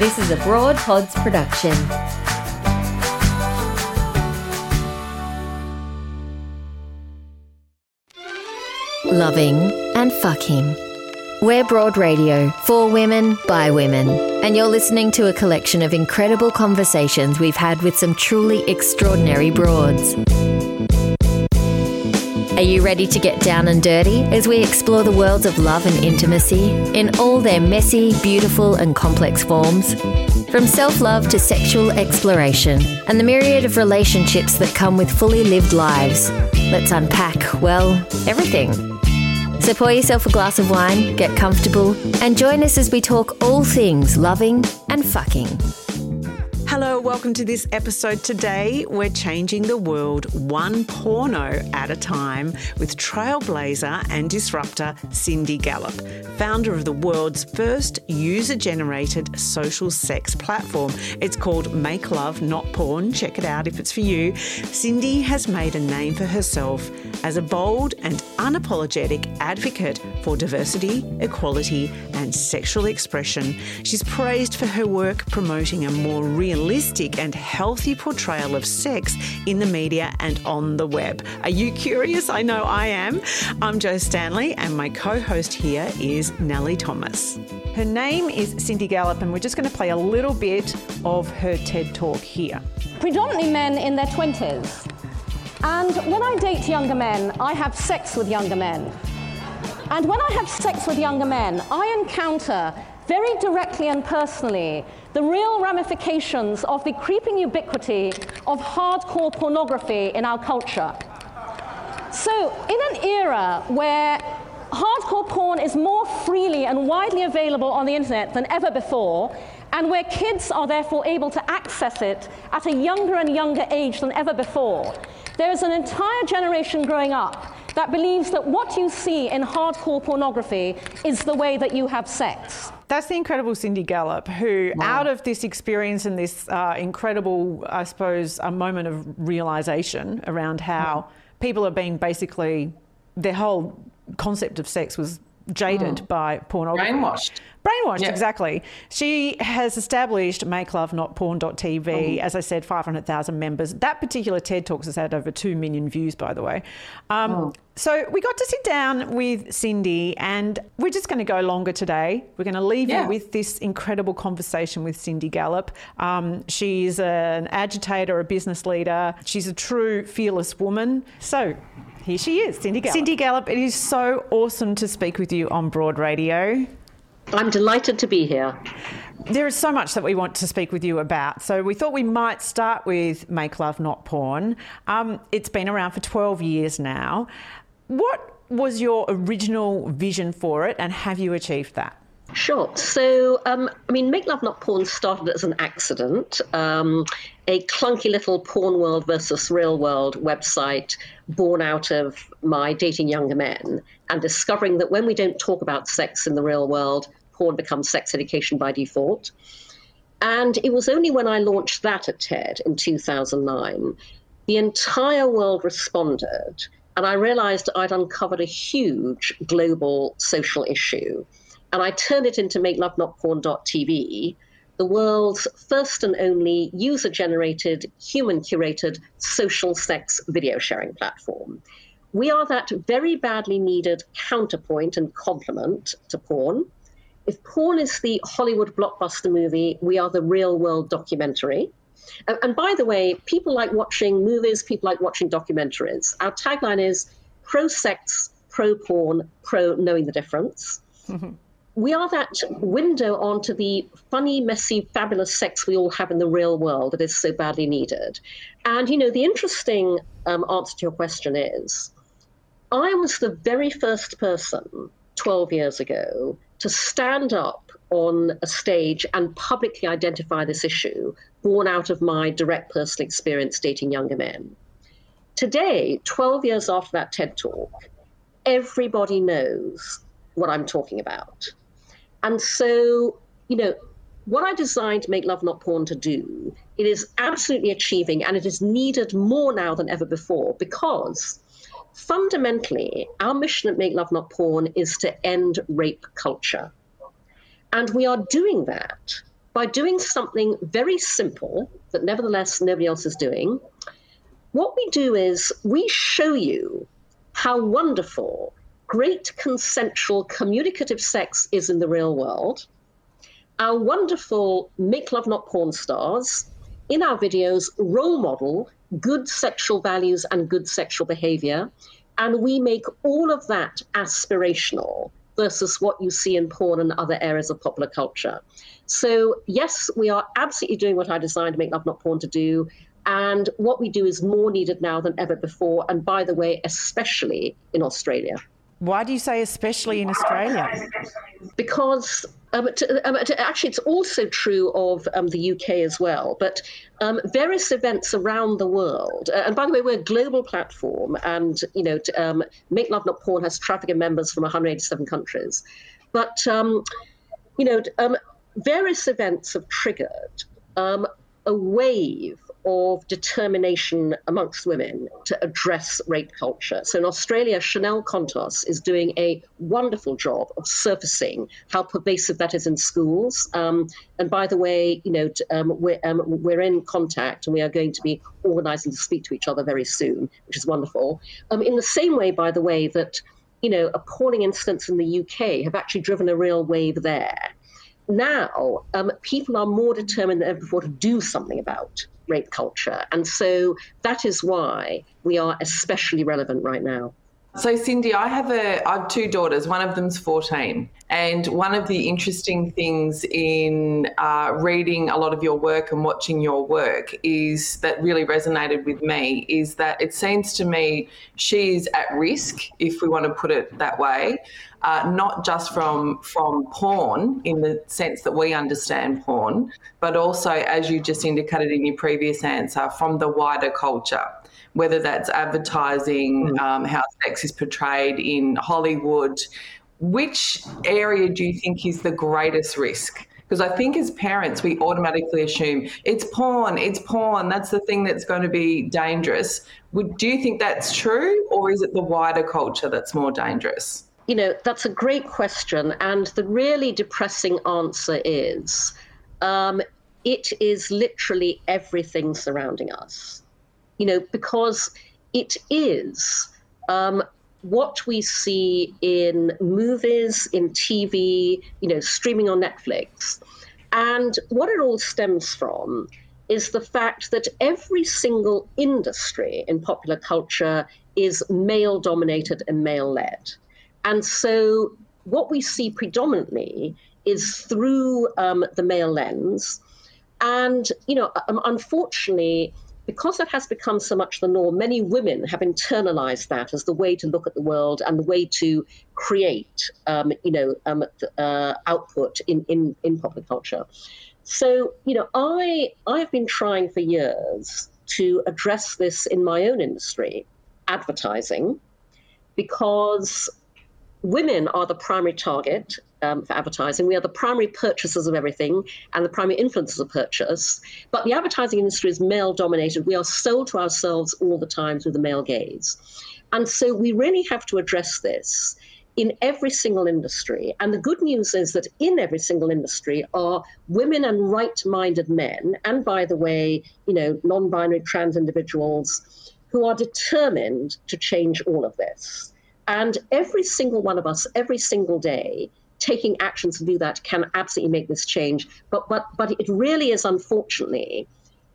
This is a Broad Pods production. Loving and fucking. We're Broad Radio, for women, by women, and you're listening to a collection of incredible conversations we've had with some truly extraordinary broads. Are you ready to get down and dirty as we explore the worlds of love and intimacy in all their messy, beautiful, and complex forms? From self love to sexual exploration and the myriad of relationships that come with fully lived lives. Let's unpack, well, everything. So pour yourself a glass of wine, get comfortable, and join us as we talk all things loving and fucking. Hello, welcome to this episode. Today, we're changing the world one porno at a time with trailblazer and disruptor Cindy Gallop, founder of the world's first user generated social sex platform. It's called Make Love Not Porn. Check it out if it's for you. Cindy has made a name for herself as a bold and unapologetic advocate for diversity, equality, and sexual expression. She's praised for her work promoting a more realistic and healthy portrayal of sex in the media and on the web. Are you curious? I know I am. I'm Jo Stanley, and my co host here is Nelly Thomas. Her name is Cindy Gallop, and we're just going to play a little bit of her TED talk here. Predominantly men in their 20s. And when I date younger men, I have sex with younger men. And when I have sex with younger men, I encounter very directly and personally the real ramifications of the creeping ubiquity of hardcore pornography in our culture. So, in an era where hardcore porn is more freely and widely available on the internet than ever before, and where kids are therefore able to access it at a younger and younger age than ever before, there is an entire generation growing up that believes that what you see in hardcore pornography is the way that you have sex. That's the incredible Cindy Gallop, who, wow. out of this experience and this uh, incredible, I suppose, a moment of realization around how yeah. people are being basically, their whole concept of sex was jaded mm. by pornography. Brainwashed. Brainwashed, yeah. exactly. She has established Make Love Not Porn.tv. Mm. As I said, 500,000 members. That particular TED Talks has had over 2 million views, by the way. Um, mm. So we got to sit down with Cindy, and we're just going to go longer today. We're going to leave yeah. you with this incredible conversation with Cindy Gallop. Um, she's an agitator, a business leader. She's a true fearless woman. So here she is, Cindy Gallop. Cindy Gallop, it is so awesome to speak with you on Broad Radio. I'm delighted to be here. There is so much that we want to speak with you about. So we thought we might start with Make Love Not Porn. Um, it's been around for 12 years now. What was your original vision for it, and have you achieved that? Sure. So, um, I mean, Make Love Not Porn started as an accident. Um, a clunky little porn world versus real world website born out of my dating younger men and discovering that when we don't talk about sex in the real world, porn becomes sex education by default. And it was only when I launched that at TED in 2009, the entire world responded. And I realized I'd uncovered a huge global social issue and I turned it into MakeLoveNotPorn.tv, the world's first and only user generated, human curated social sex video sharing platform. We are that very badly needed counterpoint and complement to porn. If porn is the Hollywood blockbuster movie, we are the real world documentary. And, and by the way, people like watching movies, people like watching documentaries. Our tagline is pro sex, pro porn, pro knowing the difference. Mm-hmm we are that window onto the funny, messy, fabulous sex we all have in the real world that is so badly needed. And, you know, the interesting um, answer to your question is I was the very first person 12 years ago to stand up on a stage and publicly identify this issue, born out of my direct personal experience dating younger men. Today, 12 years after that TED talk, everybody knows what I'm talking about. And so, you know, what I designed Make Love Not Porn to do, it is absolutely achieving and it is needed more now than ever before because fundamentally, our mission at Make Love Not Porn is to end rape culture. And we are doing that by doing something very simple that nevertheless nobody else is doing. What we do is we show you how wonderful great consensual communicative sex is in the real world. Our wonderful make love not porn stars in our videos role model good sexual values and good sexual behavior. And we make all of that aspirational versus what you see in porn and other areas of popular culture. So, yes, we are absolutely doing what I designed Make Love Not Porn to do. And what we do is more needed now than ever before. And by the way, especially in Australia. Why do you say especially in Australia? Because um, to, um, to, actually, it's also true of um, the UK as well. But um, various events around the world, uh, and by the way, we're a global platform, and you know, to, um, Make Love Not Porn has trafficking members from 187 countries. But um, you know, various events have triggered a wave of determination amongst women to address rape culture. So in Australia, Chanel Contos is doing a wonderful job of surfacing how pervasive that is in schools. Um, and by the way, you know, um, we're, um, we're in contact and we are going to be organising to speak to each other very soon, which is wonderful. Um, in the same way, by the way, that you know, appalling incidents in the UK have actually driven a real wave there now um, people are more determined than ever before to do something about rape culture. And so that is why we are especially relevant right now. So Cindy, I have a I have two daughters. One of them's 14, and one of the interesting things in uh, reading a lot of your work and watching your work is that really resonated with me is that it seems to me she is at risk, if we want to put it that way, uh, not just from from porn in the sense that we understand porn, but also, as you just indicated in your previous answer, from the wider culture whether that's advertising, mm. um, how sex is portrayed in Hollywood. Which area do you think is the greatest risk? Because I think as parents, we automatically assume it's porn, it's porn, that's the thing that's going to be dangerous. Would, do you think that's true, or is it the wider culture that's more dangerous? You know, that's a great question. And the really depressing answer is um, it is literally everything surrounding us you know, because it is um, what we see in movies, in TV, you know, streaming on Netflix. And what it all stems from is the fact that every single industry in popular culture is male dominated and male led. And so what we see predominantly is through um, the male lens. And, you know, um, unfortunately, because that has become so much the norm, many women have internalized that as the way to look at the world and the way to create, um, you know, um, uh, output in, in, in popular culture. So, you know, I I have been trying for years to address this in my own industry, advertising, because women are the primary target um, for advertising. We are the primary purchasers of everything and the primary influencers of purchase. But the advertising industry is male dominated. We are sold to ourselves all the time through the male gaze. And so we really have to address this in every single industry. And the good news is that in every single industry are women and right minded men, and by the way, you know, non binary trans individuals who are determined to change all of this. And every single one of us, every single day, taking action to do that can absolutely make this change. But but but it really is unfortunately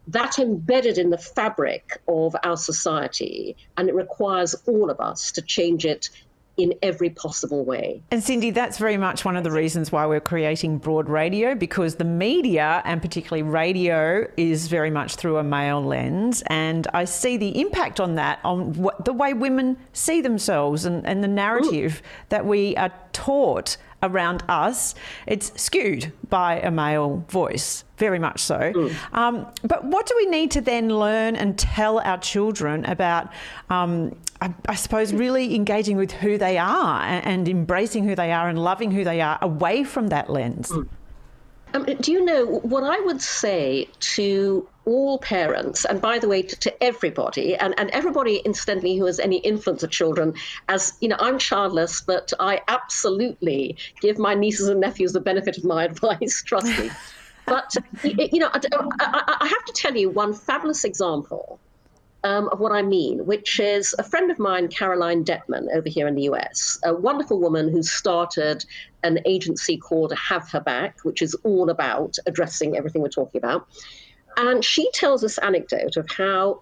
that embedded in the fabric of our society, and it requires all of us to change it in every possible way. And Cindy, that's very much one of the reasons why we're creating broad radio because the media, and particularly radio, is very much through a male lens. And I see the impact on that, on what, the way women see themselves and, and the narrative Ooh. that we are taught around us, it's skewed by a male voice, very much so. Mm. Um, but what do we need to then learn and tell our children about, um, I, I, suppose, really engaging with who they are and, and, embracing who they are and loving who they are away from that lens? Mm. Um, do you know what I would say to all parents, and by the way, to, to, everybody, and, and everybody, incidentally, who has any influence of children, as you know, I'm childless, but I absolutely give my nieces and nephews the benefit of my advice, trust me. but you know, I, I, have to tell you one fabulous example um, of what I mean, which is a friend of mine, Caroline Dettman, over here in the US, a wonderful woman who started an agency called Have Her Back, which is all about addressing everything we're talking about. And she tells this anecdote of how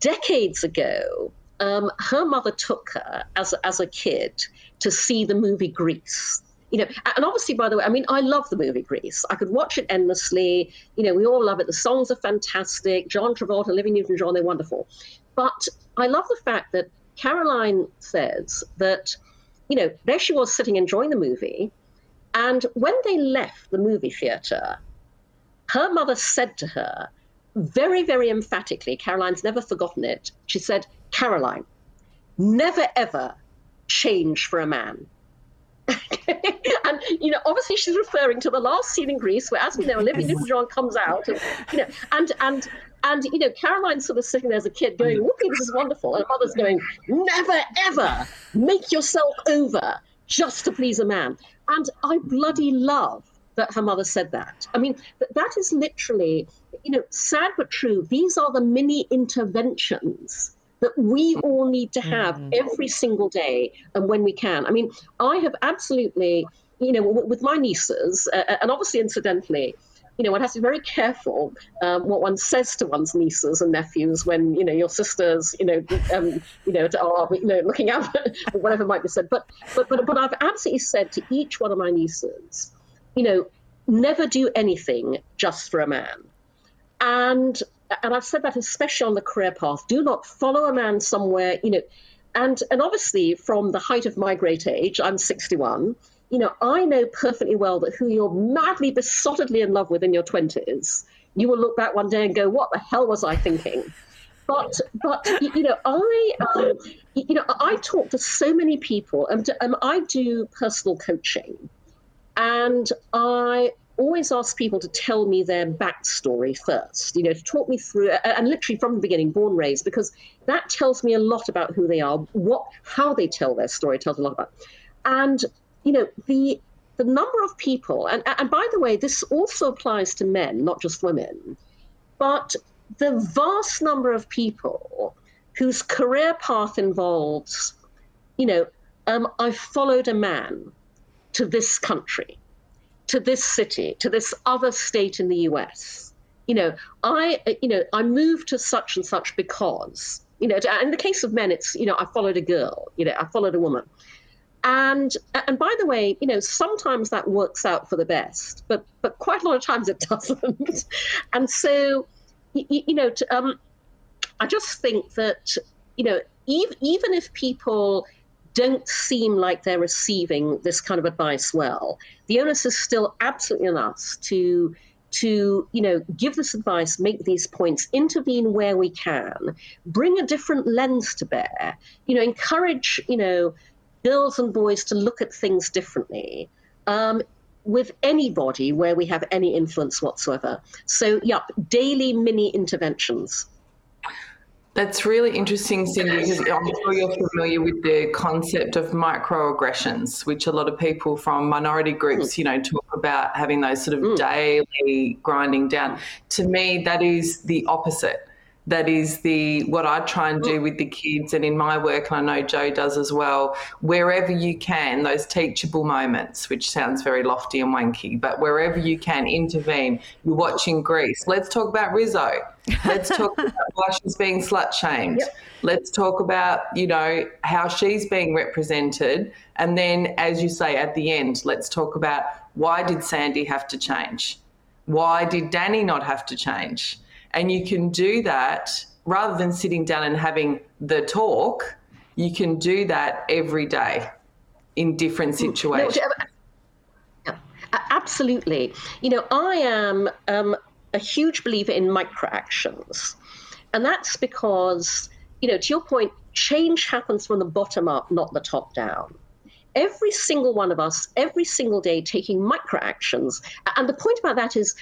decades ago, um, her mother took her as, as a kid to see the movie Grease you know, and obviously, by the way, I mean, I love the movie Grease. I could watch it endlessly. You know, we all love it. The songs are fantastic. John Travolta, Olivia Newton-John, they're wonderful. But I love the fact that Caroline says that, you know, there she was sitting enjoying the movie, and when they left the movie theater, her mother said to her, very, very emphatically, Caroline's never forgotten it. She said, Caroline, never ever change for a man. and you know, obviously, she's referring to the last scene in Grease where, as we know, Olivia Newton-John comes out, and you know, and and and you know, Caroline's sort of sitting there as a kid, going, "Whoopie, this is wonderful," and her mother's going, "Never ever make yourself over just to please a man." And I bloody love that her mother said that. I mean, that, that is literally, you know, sad but true. These are the mini interventions that we all need to have mm. every single day and when we can. I mean, I have absolutely, you know, with my nieces, uh, and obviously incidentally, you know, one has to be very careful um, what one says to one's nieces and nephews when, you know, your sisters, you know, um, you know, are, you know, looking out for whatever might be said. But, but, but, but I've absolutely said to each one of my nieces, you know, never do anything just for a man. And and I've said that especially on the career path. Do not follow a man somewhere, you know, and and obviously from the height of my great age, I'm 61. You know, I know perfectly well that who you're madly besottedly in love with in your 20s, you will look back one day and go, "What the hell was I thinking?" But but you know, I um, you know I talk to so many people, and um, I do personal coaching, and I always ask people to tell me their backstory first, you know, to talk me through, and literally from the beginning, born raised, because that tells me a lot about who they are, what, how they tell their story tells a lot about. And you know, the the number of people, and and by the way, this also applies to men, not just women, but the vast number of people whose career path involves, you know, um, I followed a man to this country to this city, to this other state in the US. You know, I, you know, I moved to such and such because, you know, in the case of men, it's, you know, I followed a girl, you know, I followed a woman. And and by the way, you know, sometimes that works out for the best, but but quite a lot of times it doesn't. and so, you, you know, to, um, I just think that you know, even even if people don't seem like they're receiving this kind of advice well. The onus is still absolutely on us to to you know give this advice make these points intervene where we can bring a different lens to bear you know encourage you know girls and boys to look at things differently um, with anybody where we have any influence whatsoever so yep daily mini interventions that's really interesting, Cindy, because I'm sure you're familiar with the concept of microaggressions, which a lot of people from minority groups, you know, talk about having those sort of mm. daily grinding down. To me, that is the opposite that is the what I try and do with the kids and in my work, and I know Jo does as well. Wherever you can, those teachable moments, which sounds very lofty and wanky, but wherever you can intervene. You're watching Grease. Let's talk about Rizzo. Let's talk about why she's being slut shamed. Yep. Let's talk about you know how she's being represented, and then as you say at the end, let's talk about why did Sandy have to change? Why did Danny not have to change? And you can do that rather than sitting down and having the talk, you can do that every day in different hmm. situations. No, absolutely. You know, I am um, a huge believer in micro actions. And that's because, you know, to your point, change happens from the bottom up, not the top down. Every single one of us, every single day, taking micro actions. And the point about that is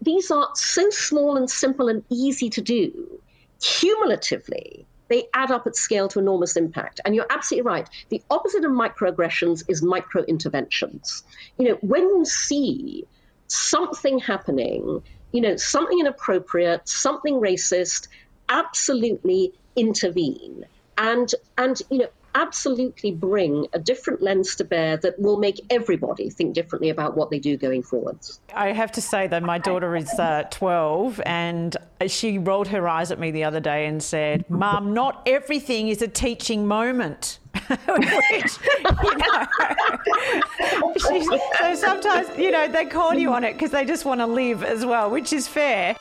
these are so small and simple and easy to do. Cumulatively, they add up at scale to enormous impact. And you're absolutely right. The opposite of microaggressions is micro interventions. You know, when you see something happening, you know, something inappropriate, something racist, absolutely intervene and and you know absolutely bring a different lens to bear that will make everybody think differently about what they do going forwards. I have to say that my daughter is uh, 12 and she rolled her eyes at me the other day and said, Mum, not everything is a teaching moment. Which, you know, so sometimes, you know, they call you on it because they just want to live as well, which is fair.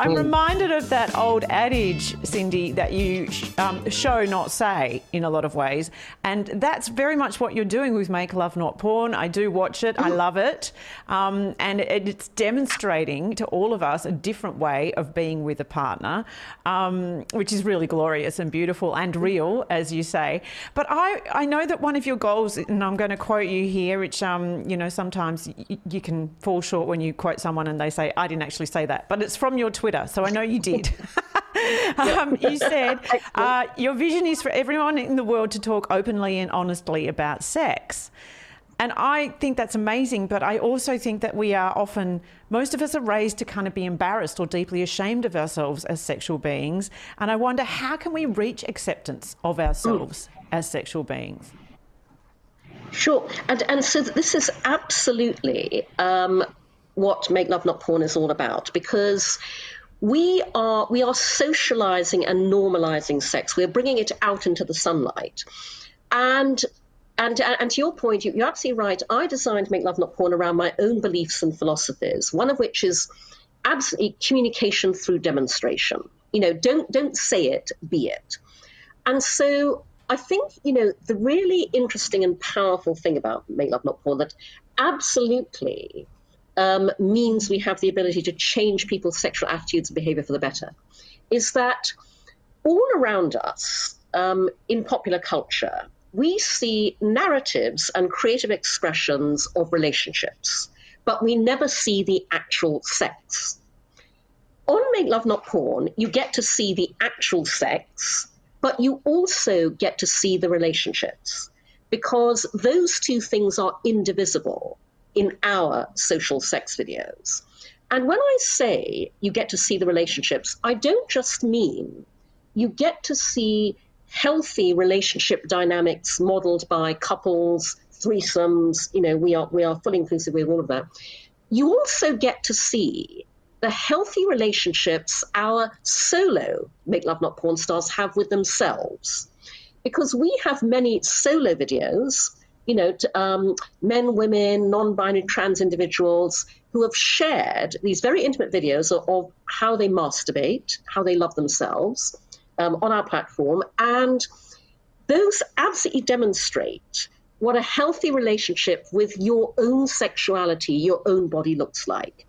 I'm reminded of that old adage, Cindy, that you um, show, not say, in a lot of ways. And that's very much what you're doing with Make Love Not Porn. I do watch it, I love it. Um, and it's demonstrating to all of us a different way of being with a partner, um, which is really glorious and beautiful and real, as you say. But I, I know that one of your goals, and I'm going to quote you here, which, um, you know, sometimes y- you can fall short when you quote someone and they say, I didn't actually say that. But it's from your Twitter Twitter, so I know you did. um, you said uh, your vision is for everyone in the world to talk openly and honestly about sex. And I think that's amazing, but I also think that we are often, most of us are raised to kind of be embarrassed or deeply ashamed of ourselves as sexual beings. And I wonder how can we reach acceptance of ourselves mm. as sexual beings? Sure. And, and so this is absolutely um, what Make Love Not Porn is all about because we are we are socializing and normalizing sex. We're bringing it out into the sunlight, and and and to your point, you, are absolutely right. I designed Make Love Not Porn around my own beliefs and philosophies. One of which is absolutely communication through demonstration. You know, don't don't say it, be it. And so I think you know the really interesting and powerful thing about Make Love Not Porn that absolutely um, means we have the ability to change people's sexual attitudes and behavior for the better is that all around us um, in popular culture, we see narratives and creative expressions of relationships, but we never see the actual sex. On Make Love Not Porn, you get to see the actual sex, but you also get to see the relationships because those two things are indivisible in our social sex videos. And when I say you get to see the relationships, I don't just mean you get to see healthy relationship dynamics modeled by couples, threesomes, you know, we are we are fully inclusive with all of that. You also get to see the healthy relationships our solo make love not porn stars have with themselves. Because we have many solo videos you know, um, men, women, non binary trans individuals who have shared these very intimate videos of, of how they masturbate, how they love themselves um, on our platform. And those absolutely demonstrate what a healthy relationship with your own sexuality, your own body looks like.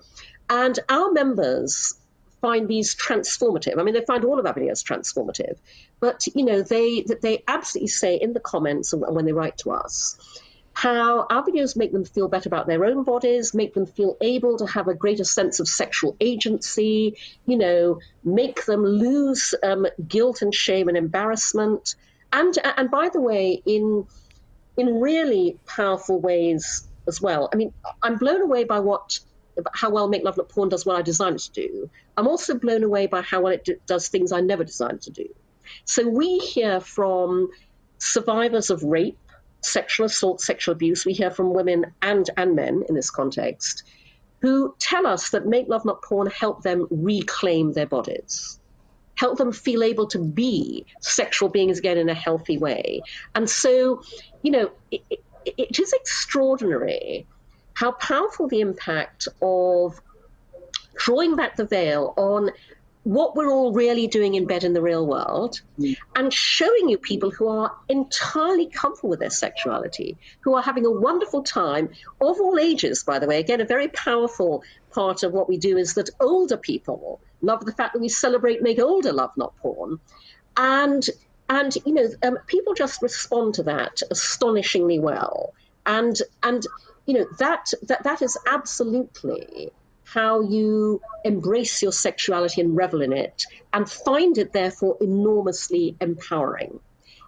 And our members find these transformative. I mean, they find all of our videos transformative, but you know, they they absolutely say in the comments and when they write to us how our videos make them feel better about their own bodies, make them feel able to have a greater sense of sexual agency, you know, make them lose um, guilt and shame and embarrassment, and and by the way, in in really powerful ways as well. I mean, I'm blown away by what how well Make Love Not Porn does what I designed it to do. I'm also blown away by how well it does things I never designed to do. So we hear from survivors of rape, sexual assault, sexual abuse. We hear from women and, and men in this context who tell us that Make Love Not Porn help them reclaim their bodies, help them feel able to be sexual beings again in a healthy way. And so, you know, it, it, it is extraordinary how powerful the impact of drawing back the veil on what we're all really doing in bed in the real world mm. and showing you people who are entirely comfortable with their sexuality, who are having a wonderful time of all ages, by the way. Again, a very powerful part of what we do is that older people love the fact that we celebrate make older love, not porn. And and you know, um, people just respond to that astonishingly well. And and you know that that that is absolutely how you embrace your sexuality and revel in it and find it therefore enormously empowering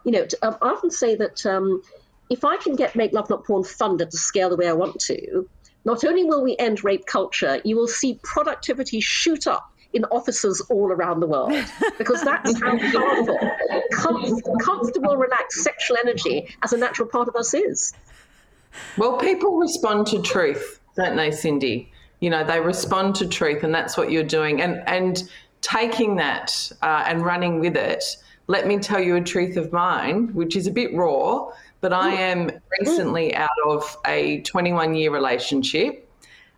you know um, i often say that um, if i can get make love not porn funded to scale the way i want to not only will we end rape culture, you will see productivity shoot up in offices all around the world because that's how powerful com- comfortable, relaxed sexual energy as a natural part of us is. Well, people respond to truth, don't they, Cindy? You know, they respond to truth, and that's what you're doing. And and taking that uh, and running with it. Let me tell you a truth of mine, which is a bit raw, but I am recently out of a 21 year relationship.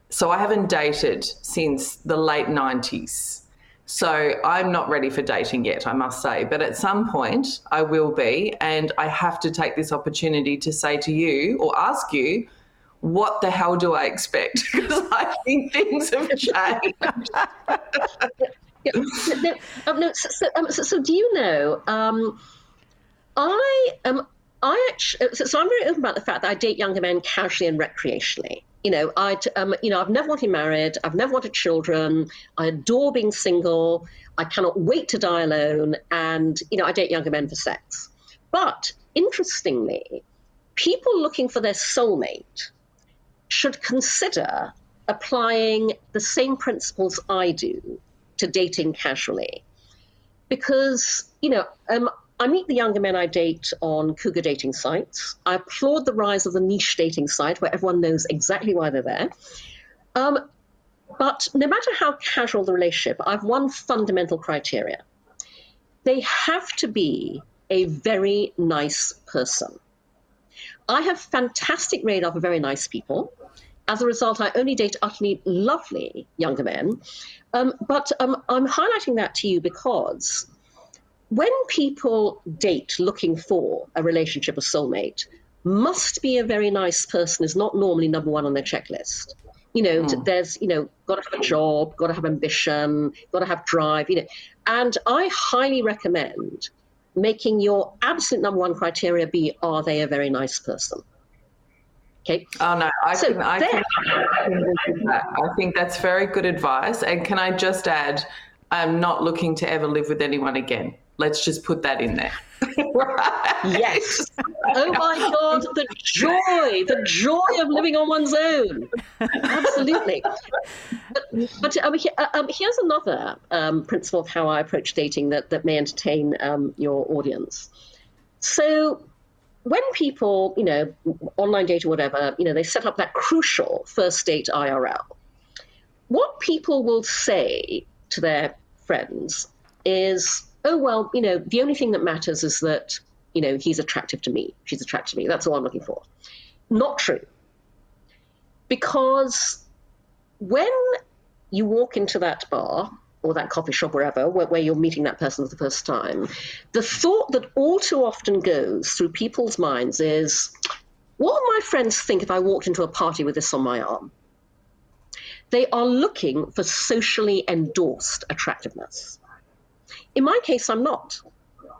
So I haven't dated since the late 90s. So I'm not ready for dating yet, I must say. But at some point, I will be. And I have to take this opportunity to say to you or ask you, what the hell do I expect? Because I think things have changed. yeah. No, um, no, so, um, so, so, do you know? Um, I am. I actually, so, I'm very open about the fact that I date younger men casually and recreationally. You know, I, um, you know, I've never wanted married. I've never wanted children. I adore being single. I cannot wait to die alone. And you know, I date younger men for sex. But interestingly, people looking for their soulmate should consider applying the same principles I do to dating casually. Because, you know, um, I meet the younger men I date on cougar dating sites. I applaud the rise of the niche dating site where everyone knows exactly why they're there. Um, but no matter how casual the relationship, I've one fundamental criteria. They have to be a very nice person. I have fantastic radar for very nice people. As a result, I only date utterly lovely younger men. Um, but um, I'm highlighting that to you because when people date looking for a relationship, a soulmate, must be a very nice person is not normally number one on their checklist. You know, mm. there's, you know, got to have a job, got to have ambition, got to have drive, you know. And I highly recommend making your absolute number one criteria be are they a very nice person? Okay. Oh no, I so can, I, can, I, think that's very good advice. And can I just add, I'm not looking to ever live with anyone again. Let's just put that in there. right. Yes. Oh my God, the joy, the joy of living on one's own. Absolutely. But, but um, uh, um, here's another um, principle of how I approach dating that, that may entertain um, your audience. So when people, you know, online date or whatever, you know, they set up that crucial first date IRL, what people will say to their friends is, oh, well, you know, the only thing that matters is that, you know, he's attractive to me. She's attractive to me. That's all I'm looking for. Not true. Because when you walk into that bar or that coffee shop, wherever, where, where, you're meeting that person for the first time, the thought that all too often goes through people's minds is, what would my friends think if I walked into a party with this on my arm? They are looking for socially endorsed attractiveness. In my case, I'm not.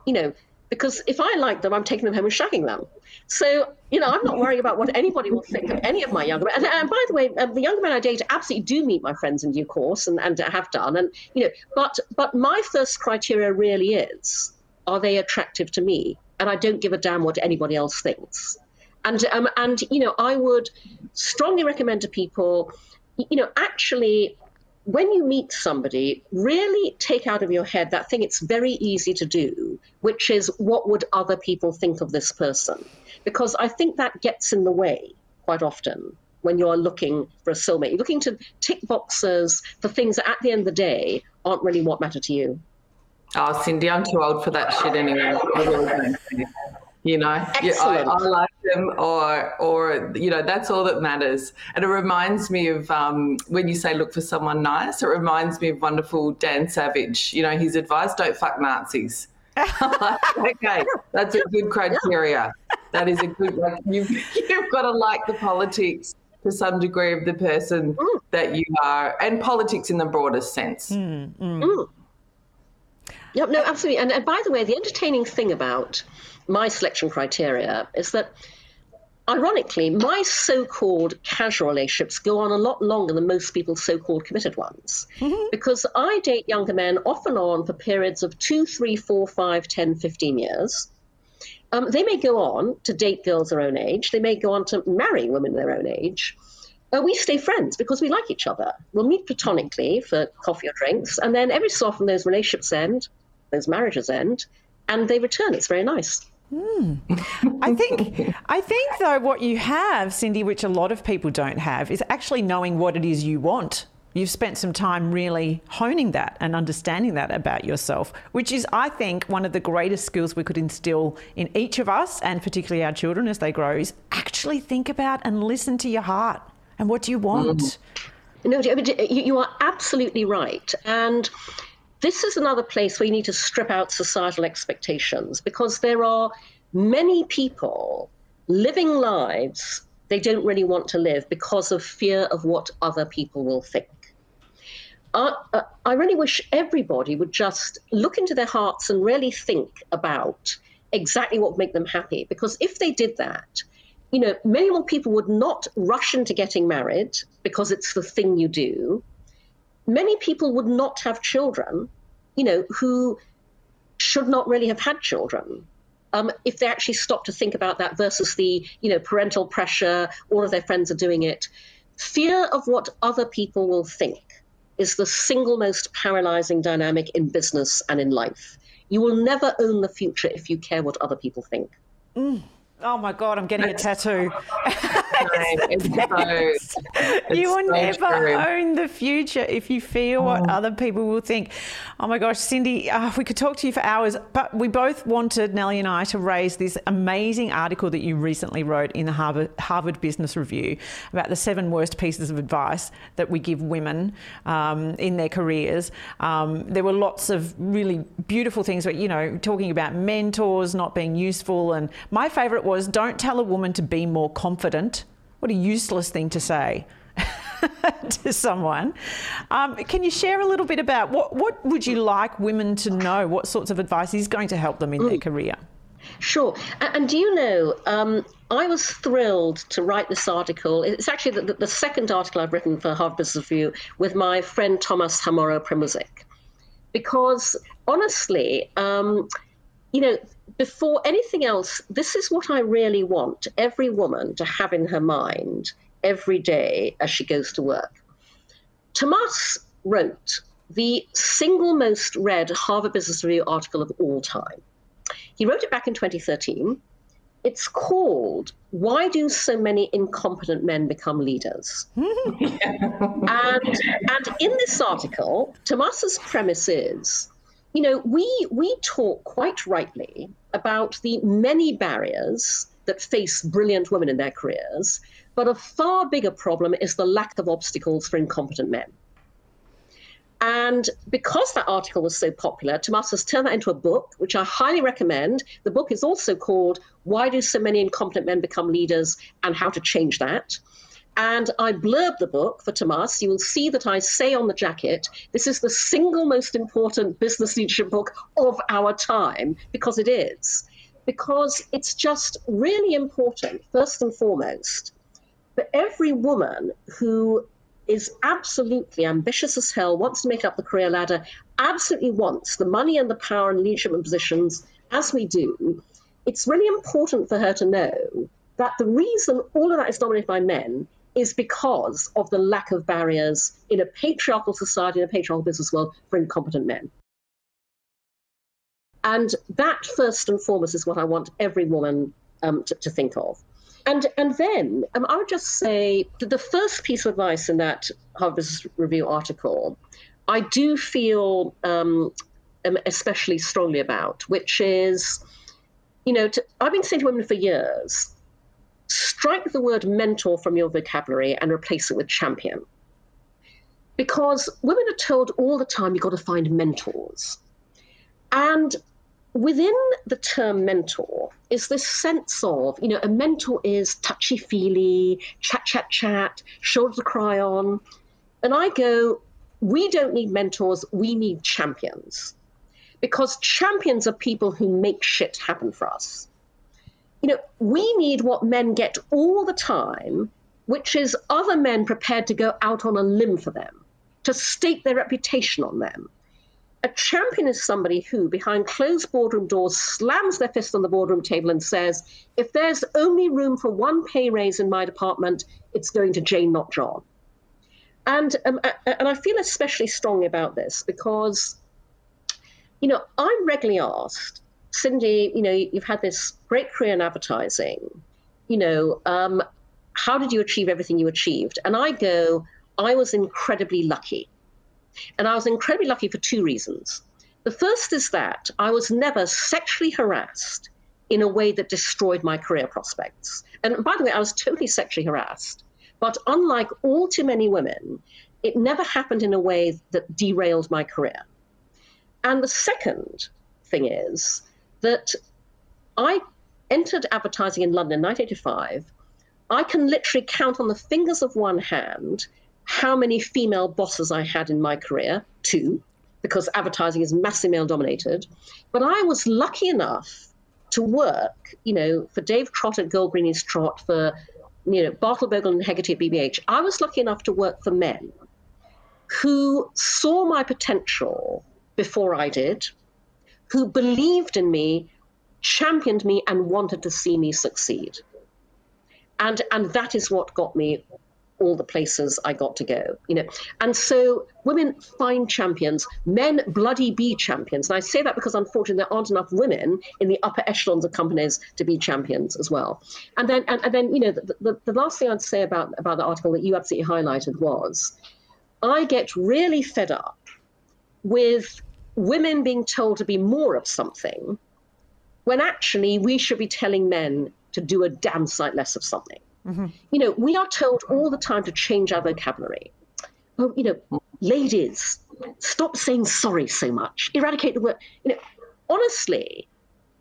You know, because if I like them, I'm taking them home and shagging them. So, you know, I'm not worrying about what anybody will think of any of my younger men. And, and by the way, um, the younger men I date absolutely do meet my friends in due course and, and have done. And, you know, but, but my first criteria really is, are they attractive to me? And I don't give a damn what anybody else thinks. And, um, and you know, I would strongly recommend to people, you know, actually when you meet somebody, really take out of your head that thing it's very easy to do, which is what would other people think of this person? Because I think that gets in the way quite often when you're looking for a soulmate. You're looking to tick boxes for things that at the end of the day aren't really what matter to you. Oh, Cindy, I'm too old for that shit anyway. You know, yeah, I, I, like them, or or you know, that's all that matters. And it reminds me of um, when you say look for someone nice. It reminds me of wonderful Dan Savage. You know, his advice: don't fuck Nazis. okay, that's a good criteria. That is a good. Like, you've you've got to like the politics to some degree of the person mm. that you are, and politics in the broadest sense. Mm, mm. Mm. Yep, no, absolutely. And, and by the way, the entertaining thing about my selection criteria is that ironically, my so called casual relationships go on a lot longer than most people's so called committed ones. Mm-hmm. Because I date younger men off and on for periods of two, three, four, five, 10, 15 years. Um, they may go on to date girls their own age, they may go on to marry women their own age. uh, we stay friends because we like each other. We'll meet platonically for coffee or drinks, and then every so often those relationships end, those marriages end, and they return. It's very nice. Mm. I think I think though what you have, Cindy, which a lot of people don't have, is actually knowing what it is you want. You've spent some time really honing that and understanding that about yourself, which is, I think, one of the greatest skills we could instill in each of us, and particularly our children as they grow, is actually think about and listen to your heart and what do you want. Mm. No, you are absolutely right, and this is another place where you need to strip out societal expectations because there are many people living lives they don't really want to live because of fear of what other people will think. I, uh, I really wish everybody would just look into their hearts and really think about exactly what would make them happy. Because if they did that, you know, many more people would not rush into getting married because it's the thing you do. Many people would not have children you know, who should not really have had children. Um, if they actually stop to think about that versus the, you know, parental pressure, all of their friends are doing it. Fear of what other people will think is the single most paralyzing dynamic in business and in life. You will never own the future if you care what other people think. Mm. Oh my God, I'm getting a tattoo. so, you will so never true. own the future if you fear what oh. other people will think. Oh my gosh, Cindy, uh, we could talk to you for hours, but we both wanted, Nelly and I, to raise this amazing article that you recently wrote in the Harvard, Harvard Business Review about the seven worst pieces of advice that we give women um, in their careers. Um, there were lots of really beautiful things, but, you know, talking about mentors not being useful. And my favourite was don't tell a woman to be more confident. What a useless thing to say. to someone. Um, can you share a little bit about what, what would you like women to know? What sorts of advice is going to help them in mm. their career? Sure. And do you know, um, I was thrilled to write this article. It's actually the, the, second article I've written for Harvard Business Review with my friend Tomas Chamorro-Premuzic. Because honestly, um, you know, before anything else, this is what I really want every woman to have in her mind every day as she goes to work. Tomas wrote the single most read Harvard Business Review article of all time. He wrote it back in 2013. It's called Why Do So Many Incompetent Men Become Leaders? and, and in this article, Tomas's premise is you know, we, we talk quite rightly about the many barriers that face brilliant women in their careers, but a far bigger problem is the lack of obstacles for incompetent men. And because that article was so popular, Tomas has turned that into a book, which I highly recommend. The book is also called Why Do So Many Incompetent Men Become Leaders and How to Change That. And I blurb the book for Tomas. You will see that I say on the jacket, this is the single most important business leadership book of our time, because it is. Because it's just really important, first and foremost, for every woman who is absolutely ambitious as hell, wants to make up the career ladder, absolutely wants the money and the power and leadership positions, as we do, it's really important for her to know that the reason all of that is dominated by men is because of the lack of barriers in a patriarchal society, in a patriarchal business world, for incompetent men. And that, first and foremost, is what I want every woman um, to, to, think of. And, and then um, I would just say that the first piece of advice in that Harvard Business Review article, I do feel um, especially strongly about, which is, you know, to, I've been saying to women for years, strike the word mentor from your vocabulary and replace it with champion. Because women are told all the time you've got to find mentors. And within the term mentor is this sense of, you know, a mentor is touchy feely, chat, chat, chat, shoulder to cry on. And I go, we don't need mentors, we need champions. Because champions are people who make shit happen for us you know, we need what men get all the time, which is other men prepared to go out on a limb for them, to stake their reputation on them. a champion is somebody who, behind closed boardroom doors, slams their fist on the boardroom table and says, if there's only room for one pay raise in my department, it's going to Jane, not John. And, um, and I feel especially strongly about this because, you know, I'm regularly asked, Cindy, you know, you've had this great career in advertising. You know, um, how did you achieve everything you achieved? And I go, I was incredibly lucky. And I was incredibly lucky for two reasons. The first is that I was never sexually harassed in a way that destroyed my career prospects. And by the way, I was totally sexually harassed. But unlike all too many women, it never happened in a way that derailed my career. And the second thing is that I entered advertising in London in 1985. I can literally count on the fingers of one hand how many female bosses I had in my career, two, because advertising is massively male dominated. But I was lucky enough to work, you know, for Dave Trott at Gold Greenlees Trott, for, you know, Bartle Bogle and Hegarty at BBH. I was lucky enough to work for men who saw my potential before I did, who believed in me, championed me, and wanted to see me succeed. And, and that is what got me all the places I got to go, you know. And so women find champions, men bloody be champions. And I say that because unfortunately there aren't enough women in the upper echelons of companies to be champions as well. And then and, and then, you know, the, the, the last thing I'd say about, about the article that you absolutely highlighted was I get really fed up with women being told to be more of something when actually we should be telling men to do a damn sight less of something. Mm-hmm. You know, we are told all the time to change our vocabulary. Oh, you know, ladies, stop saying sorry so much. Eradicate the word. You know, honestly,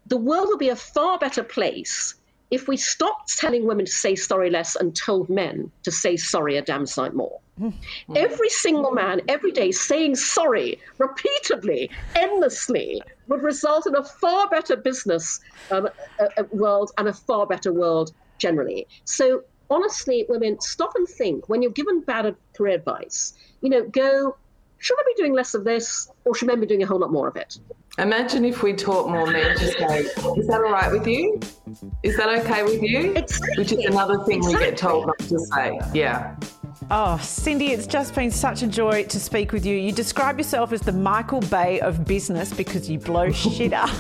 the world will be a far better place if we stopped telling women to say sorry less and told men to say sorry a damn sight more. Mm-hmm. Every single man, every day, saying sorry repeatedly, endlessly, would result in a far better business um, a, a world and a far better world generally. So honestly, women, stop and think when you're given bad career advice. You know, go, should I be doing less of this or should men be doing a whole lot more of it? Imagine if we taught more men to say, is that all right with you? Is that okay with you? Exactly. Which is another thing exactly. we get told not to say. Yeah. Oh, Cindy, it's just been such a joy to speak with you. You describe yourself as the Michael Bay of business because you blow shit up.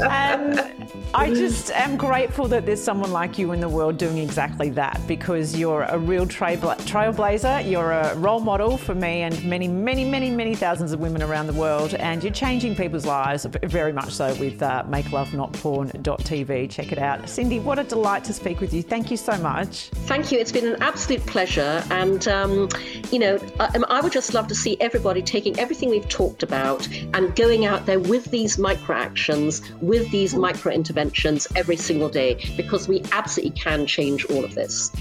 and I just am grateful that there's someone like you in the world doing exactly that because you're a real trailblazer. You're a role model for me and many, many, many, many thousands of women around the world. And you're changing people's lives very much so with uh, makelovenotporn.tv. Check it out. Cindy, what a delight to speak with you. Thank you so much. Thank you. It's been an absolute pleasure. And, um, you know, I, um, I, would just love to see everybody taking everything we've talked about and going out there with these micro actions, with these micro interventions every single day, because we absolutely can change all of this.